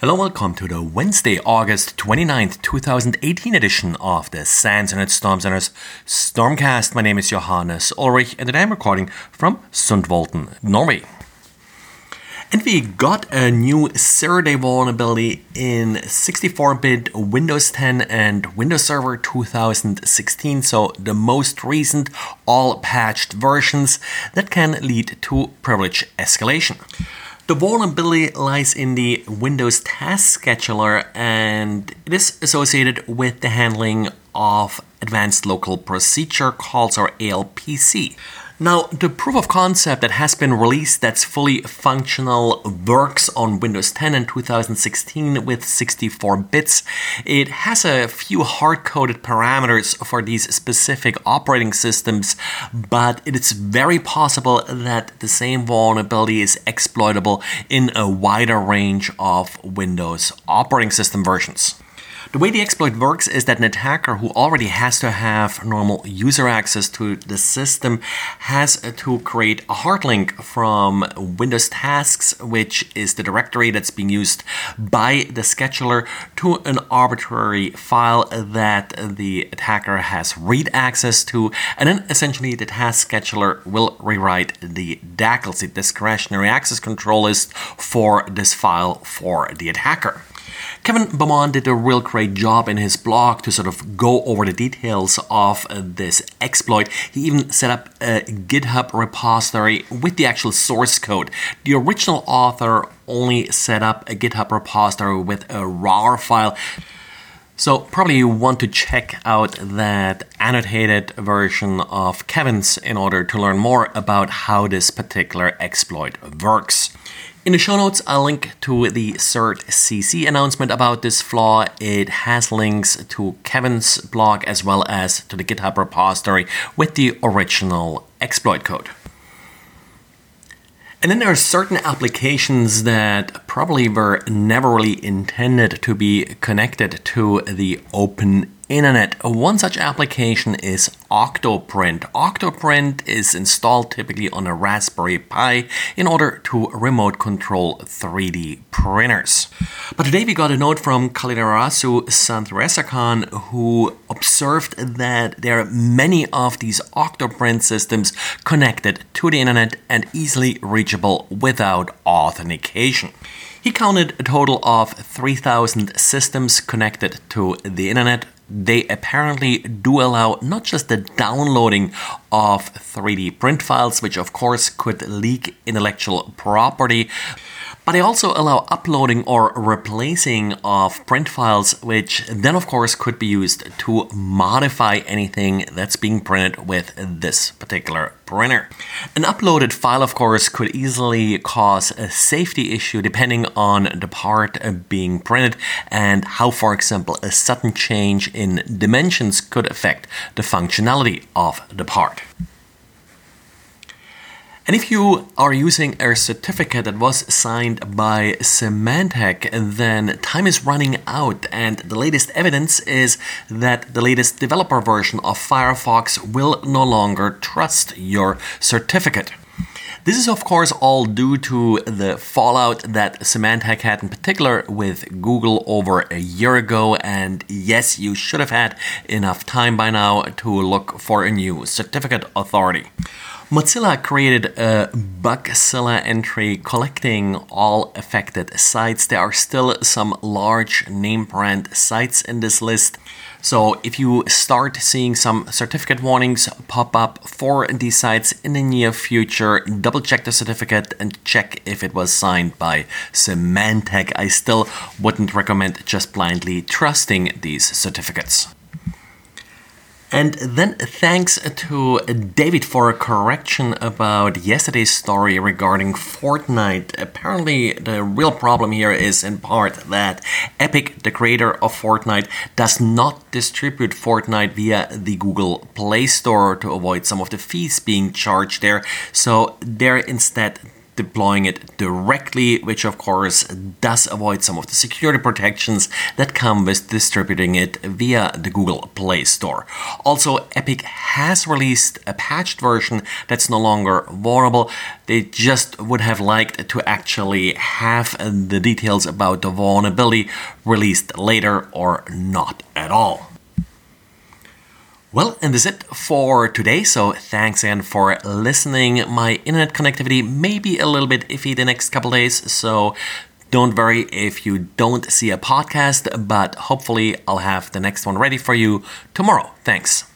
Hello, welcome to the Wednesday, August 29th, 2018 edition of the SANS Internet Storm Center's Stormcast. My name is Johannes Ulrich and today I'm recording from Sundvolden, Norway. And we got a new zero day vulnerability in 64 bit Windows 10 and Windows Server 2016, so the most recent all patched versions that can lead to privilege escalation. The vulnerability lies in the Windows Task Scheduler and it is associated with the handling of Advanced Local Procedure Calls or ALPC. Now, the proof of concept that has been released that's fully functional works on Windows 10 in 2016 with 64 bits. It has a few hard coded parameters for these specific operating systems, but it is very possible that the same vulnerability is exploitable in a wider range of Windows operating system versions. The way the exploit works is that an attacker who already has to have normal user access to the system has to create a hard link from Windows Tasks, which is the directory that's being used by the scheduler, to an arbitrary file that the attacker has read access to, and then essentially the task scheduler will rewrite the DACLs, the discretionary access control list for this file for the attacker. Kevin Beaumont did a real great job in his blog to sort of go over the details of this exploit. He even set up a GitHub repository with the actual source code. The original author only set up a GitHub repository with a RAR file. So, probably you want to check out that annotated version of Kevin's in order to learn more about how this particular exploit works. In the show notes, I'll link to the CERT CC announcement about this flaw. It has links to Kevin's blog as well as to the GitHub repository with the original exploit code. And then there are certain applications that probably were never really intended to be connected to the open internet. One such application is Octoprint. Octoprint is installed typically on a Raspberry Pi in order to remote control 3D printers. But today we got a note from Kalidarasu Santharasakan who observed that there are many of these Octoprint systems connected to the internet and easily reachable without authentication. He counted a total of 3,000 systems connected to the internet they apparently do allow not just the downloading of 3D print files, which of course could leak intellectual property, but they also allow uploading or replacing of print files, which then, of course, could be used to modify anything that's being printed with this particular printer. An uploaded file, of course, could easily cause a safety issue depending on the part being printed and how, for example, a sudden change in dimensions could affect the functionality of the part. And if you are using a certificate that was signed by Symantec, then time is running out, and the latest evidence is that the latest developer version of Firefox will no longer trust your certificate. This is, of course, all due to the fallout that Symantec had, in particular with Google over a year ago. And yes, you should have had enough time by now to look for a new certificate authority. Mozilla created a Bugzilla entry collecting all affected sites. There are still some large name brand sites in this list. So if you start seeing some certificate warnings pop up for these sites in the near future, double check the certificate and check if it was signed by Symantec. I still wouldn't recommend just blindly trusting these certificates. And then thanks to David for a correction about yesterday's story regarding Fortnite. Apparently, the real problem here is in part that Epic, the creator of Fortnite, does not distribute Fortnite via the Google Play Store to avoid some of the fees being charged there. So they're instead deploying it directly, which of course does avoid some of the security protections that come with distributing it via the Google Play Store. Also, Epic has released a patched version that's no longer vulnerable. They just would have liked to actually have the details about the vulnerability released later or not at all. Well, and that's it for today. So thanks again for listening. My internet connectivity may be a little bit iffy the next couple days, so don't worry if you don't see a podcast, but hopefully I'll have the next one ready for you tomorrow. Thanks.